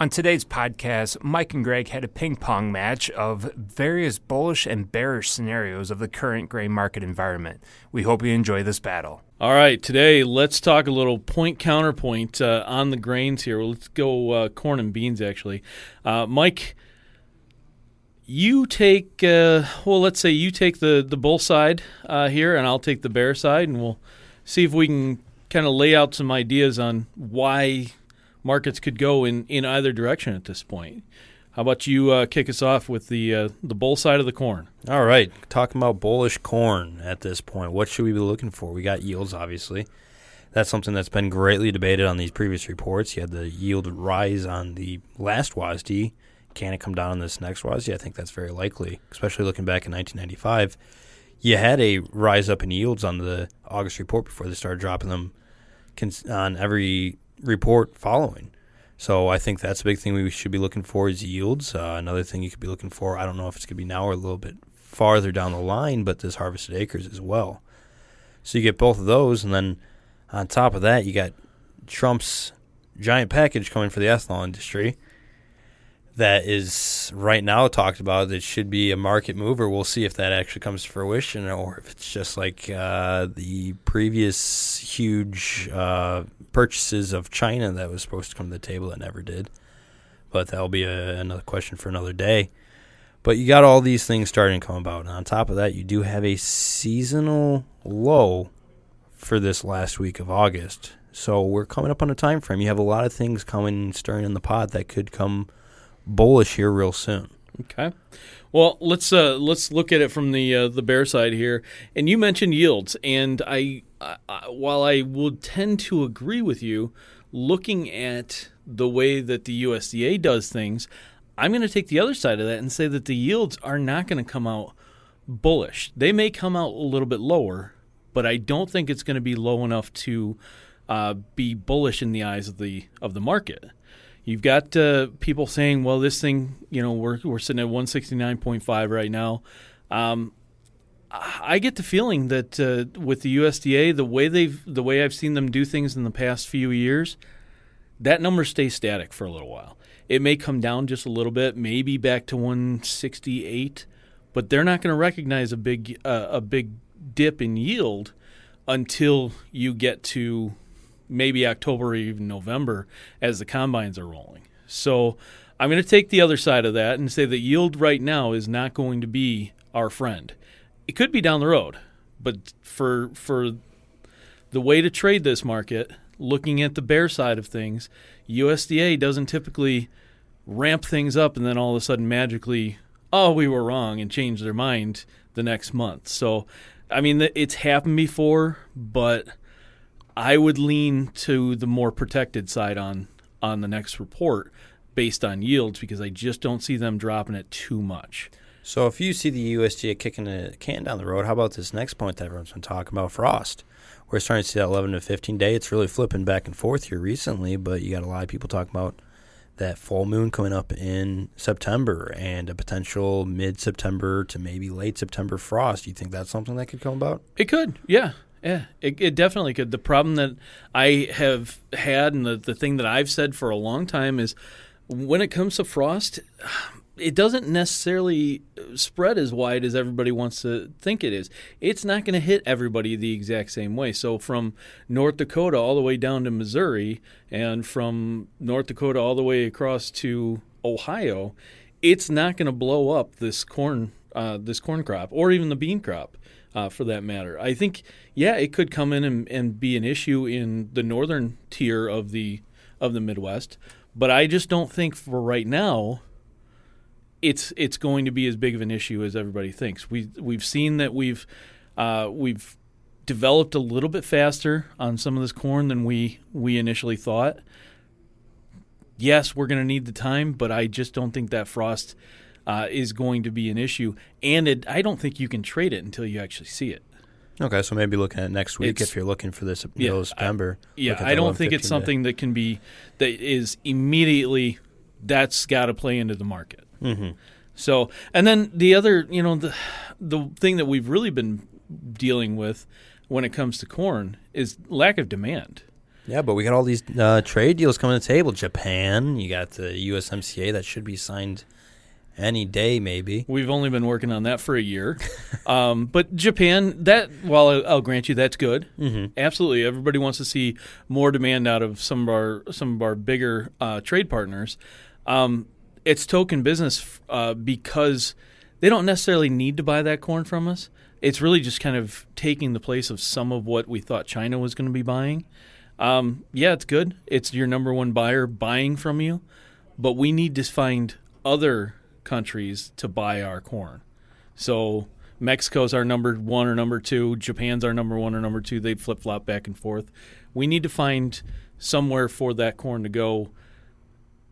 On today's podcast, Mike and Greg had a ping pong match of various bullish and bearish scenarios of the current grain market environment. We hope you enjoy this battle. All right, today let's talk a little point counterpoint uh, on the grains here. Let's go uh, corn and beans, actually. Uh, Mike, you take, uh, well, let's say you take the, the bull side uh, here, and I'll take the bear side, and we'll see if we can kind of lay out some ideas on why markets could go in, in either direction at this point. How about you uh, kick us off with the uh, the bull side of the corn? All right, talking about bullish corn at this point. What should we be looking for? We got yields, obviously. That's something that's been greatly debated on these previous reports. You had the yield rise on the last WASDE. Can it come down on this next WASDE? I think that's very likely, especially looking back in 1995. You had a rise up in yields on the August report before they started dropping them on every report following. So I think that's a big thing we should be looking for is yields. Uh, another thing you could be looking for, I don't know if it's going to be now or a little bit farther down the line, but this harvested acres as well. So you get both of those, and then on top of that, you got Trump's giant package coming for the ethanol industry that is right now talked about that should be a market mover. We'll see if that actually comes to fruition or if it's just like uh, the previous huge uh, purchases of China that was supposed to come to the table that never did. But that'll be a, another question for another day. But you got all these things starting to come about. And on top of that, you do have a seasonal low for this last week of August. So we're coming up on a time frame. You have a lot of things coming stirring in the pot that could come – bullish here real soon. Okay. Well, let's uh, let's look at it from the uh, the bear side here. And you mentioned yields, and I, I, while I would tend to agree with you, looking at the way that the USDA does things, I'm going to take the other side of that and say that the yields are not going to come out bullish. They may come out a little bit lower, but I don't think it's going to be low enough to uh, be bullish in the eyes of the of the market. You've got uh, people saying, "Well, this thing, you know, we're we're sitting at 169.5 right now." Um, I get the feeling that uh, with the USDA, the way they've the way I've seen them do things in the past few years, that number stays static for a little while. It may come down just a little bit, maybe back to 168, but they're not going to recognize a big uh, a big dip in yield until you get to maybe October or even November as the combines are rolling. So I'm going to take the other side of that and say that yield right now is not going to be our friend. It could be down the road, but for for the way to trade this market, looking at the bear side of things, USDA doesn't typically ramp things up and then all of a sudden magically, oh, we were wrong and change their mind the next month. So, I mean, it's happened before, but I would lean to the more protected side on on the next report based on yields because I just don't see them dropping it too much. So if you see the USDA kicking a can down the road, how about this next point that everyone's been talking about, frost? We're starting to see that 11 to 15 day. It's really flipping back and forth here recently, but you got a lot of people talking about that full moon coming up in September and a potential mid September to maybe late September frost. Do you think that's something that could come about? It could, yeah. Yeah, it, it, definitely could. The problem that I have had, and the, the thing that I've said for a long time, is when it comes to frost, it doesn't necessarily spread as wide as everybody wants to think it is. It's not going to hit everybody the exact same way. So, from North Dakota all the way down to Missouri, and from North Dakota all the way across to Ohio, it's not going to blow up this corn, uh, this corn crop, or even the bean crop uh, for that matter. I think, yeah, it could come in and, and be an issue in the northern tier of the of the Midwest, but I just don't think for right now it's it's going to be as big of an issue as everybody thinks. We we've seen that we've uh, we've developed a little bit faster on some of this corn than we we initially thought. Yes, we're going to need the time, but I just don't think that frost uh, is going to be an issue, and it, I don't think you can trade it until you actually see it. Okay, so maybe looking at next week it's, if you're looking for this middle yeah, of September. I, yeah, I don't think it's something day. that can be that is immediately that's got to play into the market. Mm-hmm. So, and then the other, you know, the the thing that we've really been dealing with when it comes to corn is lack of demand. Yeah, but we got all these uh, trade deals coming to the table. Japan, you got the USMCA that should be signed any day, maybe. We've only been working on that for a year, um, but Japan. That while I'll, I'll grant you that's good. Mm-hmm. Absolutely, everybody wants to see more demand out of some of our some of our bigger uh, trade partners. Um, it's token business uh, because they don't necessarily need to buy that corn from us. It's really just kind of taking the place of some of what we thought China was going to be buying. Um, yeah, it's good. It's your number one buyer buying from you, but we need to find other countries to buy our corn. So Mexico's our number one or number two. Japan's our number one or number two. They flip flop back and forth. We need to find somewhere for that corn to go.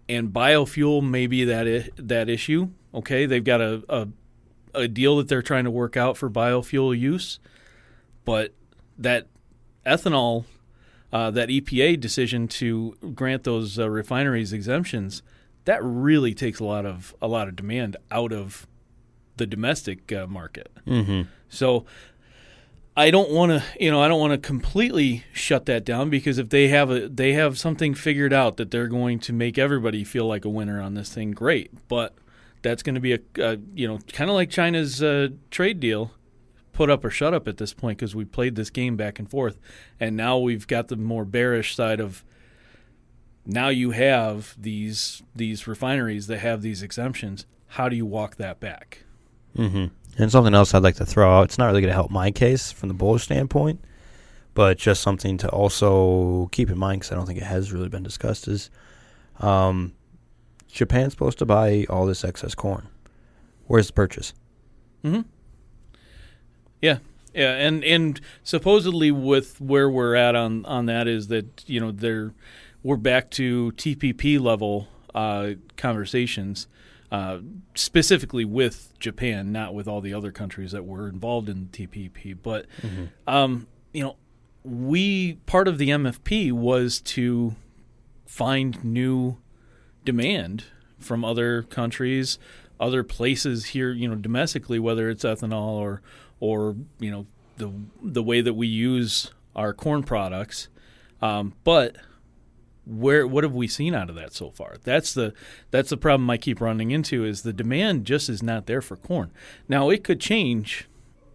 And biofuel may be that I- that issue. Okay, they've got a, a a deal that they're trying to work out for biofuel use, but that ethanol, uh, that EPA decision to grant those uh, refineries exemptions, that really takes a lot of a lot of demand out of the domestic uh, market. Mm-hmm. So I don't want to, you know, I don't want to completely shut that down because if they have a they have something figured out that they're going to make everybody feel like a winner on this thing, great. But that's going to be a, a you know, kind of like China's uh, trade deal, put up or shut up at this point because we played this game back and forth, and now we've got the more bearish side of. Now you have these these refineries that have these exemptions. How do you walk that back? Mm-hmm. And something else I'd like to throw out. It's not really going to help my case from the bullish standpoint, but just something to also keep in mind because I don't think it has really been discussed. Is um, Japan's supposed to buy all this excess corn? Where's the purchase? Mm-hmm. Yeah, yeah, and and supposedly with where we're at on on that is that you know they're we're back to TPP level uh, conversations, uh, specifically with Japan, not with all the other countries that were involved in TPP. But um, you know, we part of the MFP was to find new demand from other countries, other places here, you know, domestically, whether it's ethanol or or you know the the way that we use our corn products. Um, but where what have we seen out of that so far? That's the that's the problem I keep running into is the demand just is not there for corn. Now it could change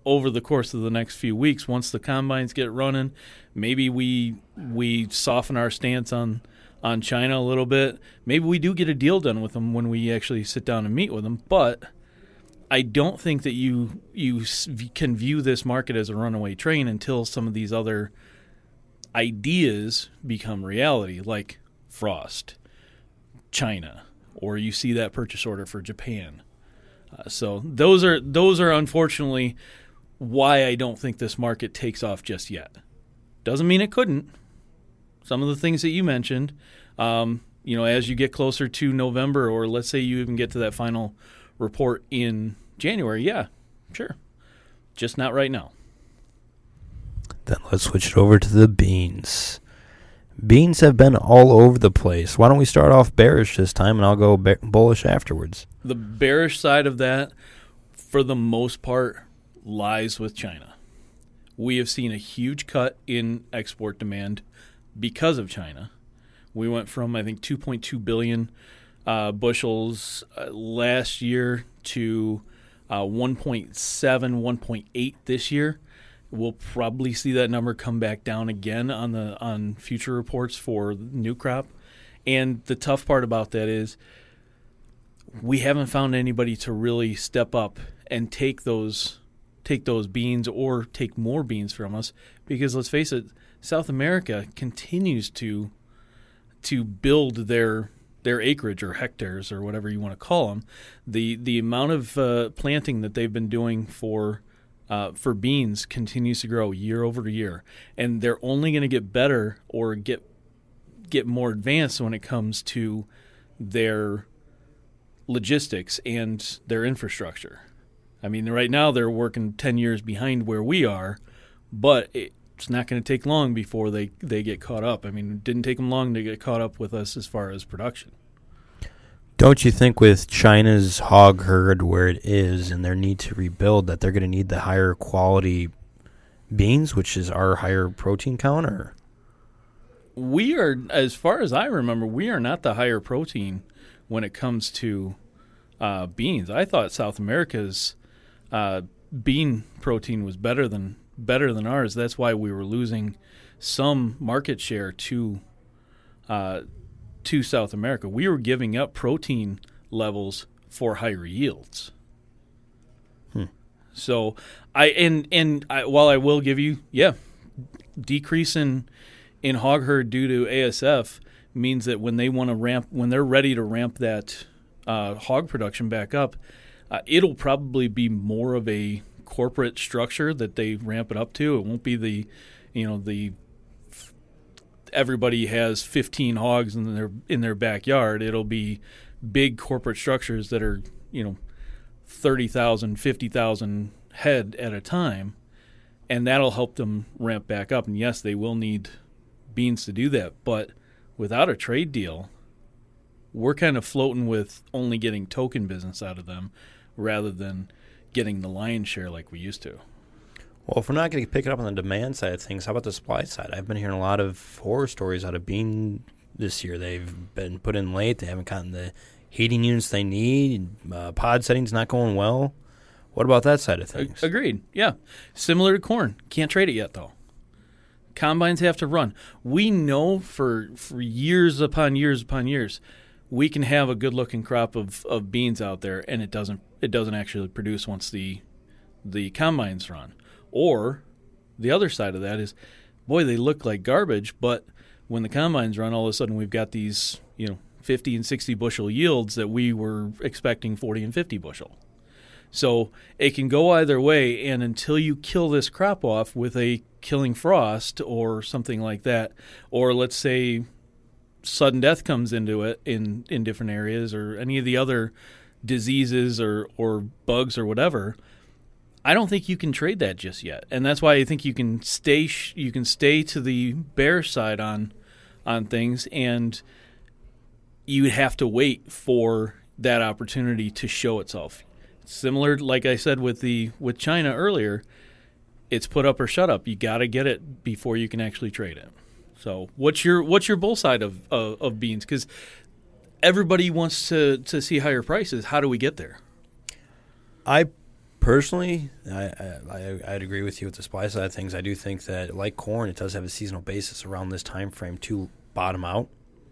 over the course of the next few weeks once the combines get running. Maybe we we soften our stance on on China a little bit. Maybe we do get a deal done with them when we actually sit down and meet with them, but I don't think that you you can view this market as a runaway train until some of these other ideas become reality, like Frost, China, or you see that purchase order for Japan. Uh, so those are those are unfortunately why I don't think this market takes off just yet. Doesn't mean it couldn't. Some of the things that you mentioned, um, you know, as you get closer to November, or let's say you even get to that final report in January, yeah, sure, just not right now. Then let's switch it over to the beans. Beans have been all over the place. Why don't we start off bearish this time, and I'll go bullish afterwards. The bearish side of that, for the most part, lies with China. We have seen a huge cut in export demand because of China. We went from I think 2.2 billion uh, bushels uh, last year to uh, 1.7, 1.8 this year. We'll probably see that number come back down again on the on future reports for new crop. And the tough part about that is we haven't found anybody to really step up and take those take those beans or take more beans from us because let's face it South America continues to to build their their acreage or hectares or whatever you want to call them the the amount of uh, planting that they've been doing for uh, for beans continues to grow year over year and they're only going to get better or get get more advanced when it comes to their logistics and their infrastructure. I mean, right now they're working 10 years behind where we are, but it's not going to take long before they, they get caught up. I mean, it didn't take them long to get caught up with us as far as production. Don't you think with China's hog herd where it is and their need to rebuild that they're going to need the higher quality beans, which is our higher protein count? Or we are, as far as I remember, we are not the higher protein when it comes to uh, beans. I thought South America's uh, bean protein was better than better than ours. That's why we were losing some market share to uh, to South America. We were giving up protein levels for higher yields. Hmm. So I and and I, while I will give you, yeah, decrease in in hog herd due to ASF means that when they want to ramp, when they're ready to ramp that uh, hog production back up, uh, it'll probably be more of a corporate structure that they ramp it up to. It won't be the, you know, the everybody has 15 hogs in their in their backyard. It'll be big corporate structures that are, you know, 30,000, 50,000 head at a time, and that'll help them ramp back up. And yes, they will need beans to do that, but without a trade deal, we're kind of floating with only getting token business out of them rather than getting the lion's share like we used to. Well, if we're not going to pick it up on the demand side of things, how about the supply side? I've been hearing a lot of horror stories out of bean this year. They've been put in late. They haven't gotten the heating units they need. Uh, pod setting's not going well. What about that side of things? Agreed. Yeah. Similar to corn. Can't trade it yet, though. Combines have to run. We know for, for years upon years upon years, we can have a good looking crop of, of beans out there, and it doesn't it doesn't actually produce once the the combines run. Or the other side of that is, boy, they look like garbage, but when the combines run, all of a sudden we've got these, you know, 50 and 60 bushel yields that we were expecting 40 and 50 bushel. So it can go either way, and until you kill this crop off with a killing frost or something like that, or let's say sudden death comes into it in, in different areas, or any of the other diseases or, or bugs or whatever, I don't think you can trade that just yet, and that's why I think you can stay sh- you can stay to the bear side on on things, and you would have to wait for that opportunity to show itself. Similar, like I said with the with China earlier, it's put up or shut up. You got to get it before you can actually trade it. So, what's your what's your bull side of of, of beans? Because everybody wants to to see higher prices. How do we get there? I personally, I, I I'd agree with you with the supply side of things. I do think that, like corn, it does have a seasonal basis around this time frame to bottom out,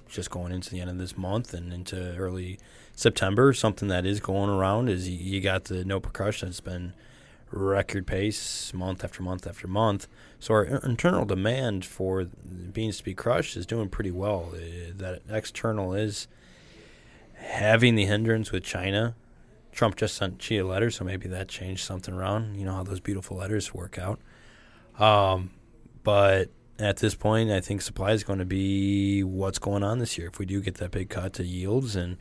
just going into the end of this month and into early September. Something that is going around is you, you got the NOPA crush. It's been record pace month after month after month. So our internal demand for beans to be crushed is doing pretty well. Uh, that external is having the hindrance with China Trump just sent Chia a letter, so maybe that changed something around. You know how those beautiful letters work out. Um, but at this point, I think supply is going to be what's going on this year. If we do get that big cut to yields and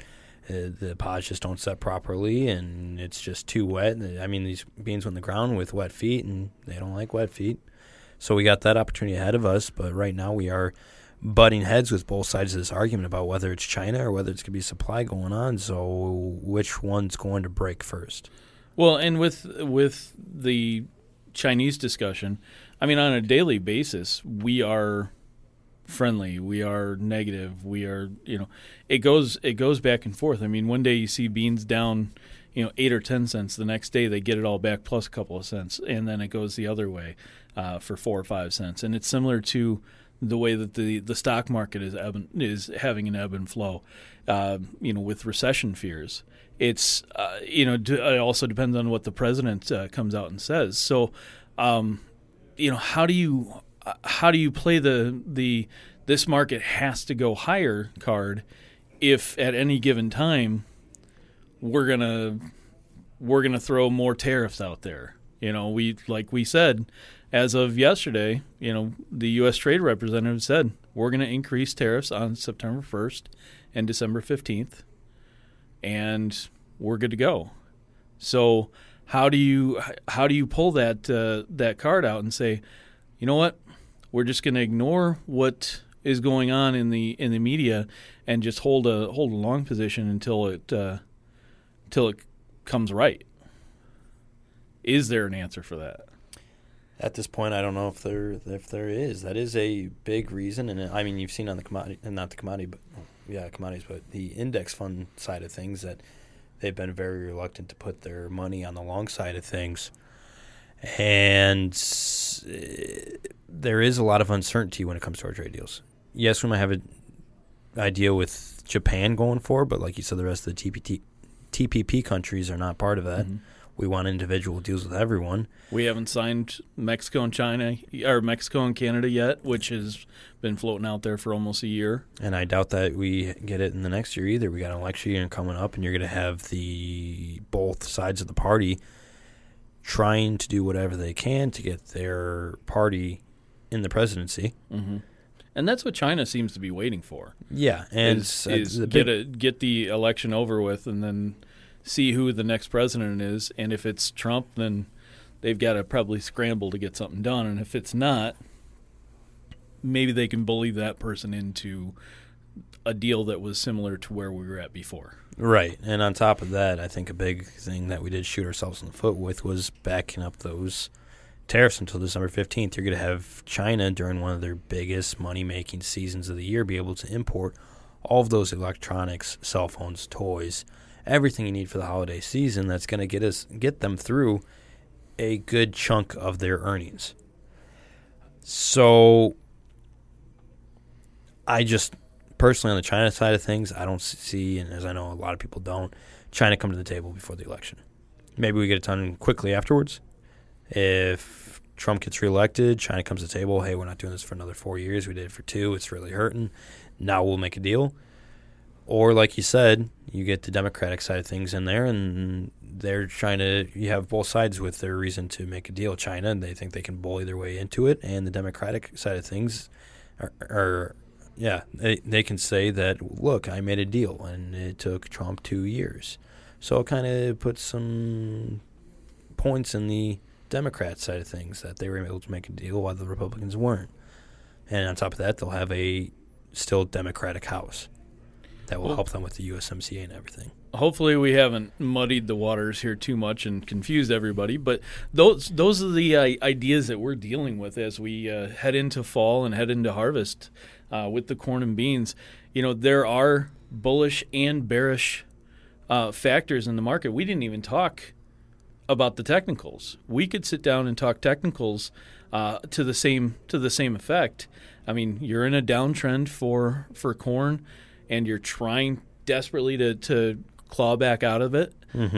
uh, the pods just don't set properly and it's just too wet. I mean, these beans in the ground with wet feet, and they don't like wet feet. So we got that opportunity ahead of us. But right now, we are butting heads with both sides of this argument about whether it's China or whether it's going to be supply going on. So which one's going to break first? Well, and with with the Chinese discussion, I mean, on a daily basis, we are friendly, we are negative, we are you know, it goes it goes back and forth. I mean, one day you see beans down, you know, eight or ten cents. The next day they get it all back plus a couple of cents, and then it goes the other way uh, for four or five cents. And it's similar to the way that the, the stock market is ebb, is having an ebb and flow, uh, you know, with recession fears. It's uh, you know it also depends on what the president uh, comes out and says. So, um, you know, how do you how do you play the the this market has to go higher card if at any given time we're gonna we're gonna throw more tariffs out there. You know, we like we said, as of yesterday, you know, the U.S. Trade Representative said we're going to increase tariffs on September 1st and December 15th, and we're good to go. So how do you how do you pull that uh, that card out and say, you know what, we're just going to ignore what is going on in the in the media and just hold a hold a long position until it uh, until it comes right. Is there an answer for that? At this point, I don't know if there if there is. That is a big reason, and I mean you've seen on the commodity, and not the commodity, but yeah, commodities, but the index fund side of things that they've been very reluctant to put their money on the long side of things, and there is a lot of uncertainty when it comes to our trade deals. Yes, we might have an idea with Japan going forward, but like you said, the rest of the TPT, TPP countries are not part of that. Mm-hmm. We want individual deals with everyone. We haven't signed Mexico and China or Mexico and Canada yet, which has been floating out there for almost a year. And I doubt that we get it in the next year either. We got an election year coming up, and you're going to have the both sides of the party trying to do whatever they can to get their party in the presidency. Mm-hmm. And that's what China seems to be waiting for. Yeah, and is, is get a, get the election over with, and then see who the next president is. And if it's Trump, then they've got to probably scramble to get something done. And if it's not, maybe they can bully that person into a deal that was similar to where we were at before. Right. And on top of that, I think a big thing that we did shoot ourselves in the foot with was backing up those tariffs until December 15th. You're going to have China during one of their biggest money making seasons of the year be able to import all of those electronics, cell phones, toys, everything you need for the holiday season that's going to get us get them through a good chunk of their earnings. So I just personally on the China side of things, I don't see, and as I know a lot of people don't, China come to the table before the election. Maybe we get it done quickly afterwards. If Trump gets reelected, China comes to the table. Hey, we're not doing this for another four years. We did it for two. It's really hurting. Now we'll make a deal. Or, like you said, you get the Democratic side of things in there, and they're trying to. You have both sides with their reason to make a deal. China, and they think they can bully their way into it, and the Democratic side of things are, are yeah, they, they can say that, look, I made a deal and it took Trump two years. So it kind of puts some points in the Democrat side of things that they were able to make a deal while the Republicans weren't. And on top of that, they'll have a still Democratic House that will Well- help them with the USMCA and everything. Hopefully, we haven't muddied the waters here too much and confused everybody. But those those are the uh, ideas that we're dealing with as we uh, head into fall and head into harvest uh, with the corn and beans. You know, there are bullish and bearish uh, factors in the market. We didn't even talk about the technicals. We could sit down and talk technicals uh, to the same to the same effect. I mean, you're in a downtrend for for corn, and you're trying desperately to to claw back out of it.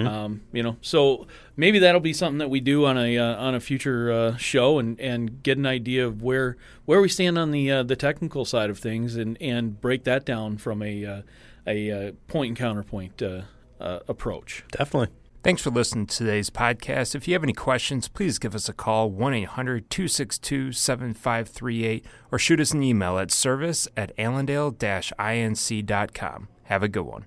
Um, you know, so maybe that'll be something that we do on a uh, on a future uh, show and, and get an idea of where where we stand on the uh, the technical side of things and, and break that down from a uh, a uh, point and counterpoint uh, uh, approach. Definitely. Thanks for listening to today's podcast. If you have any questions, please give us a call 1 800 262 7538 or shoot us an email at service at allendale inc.com. Have a good one.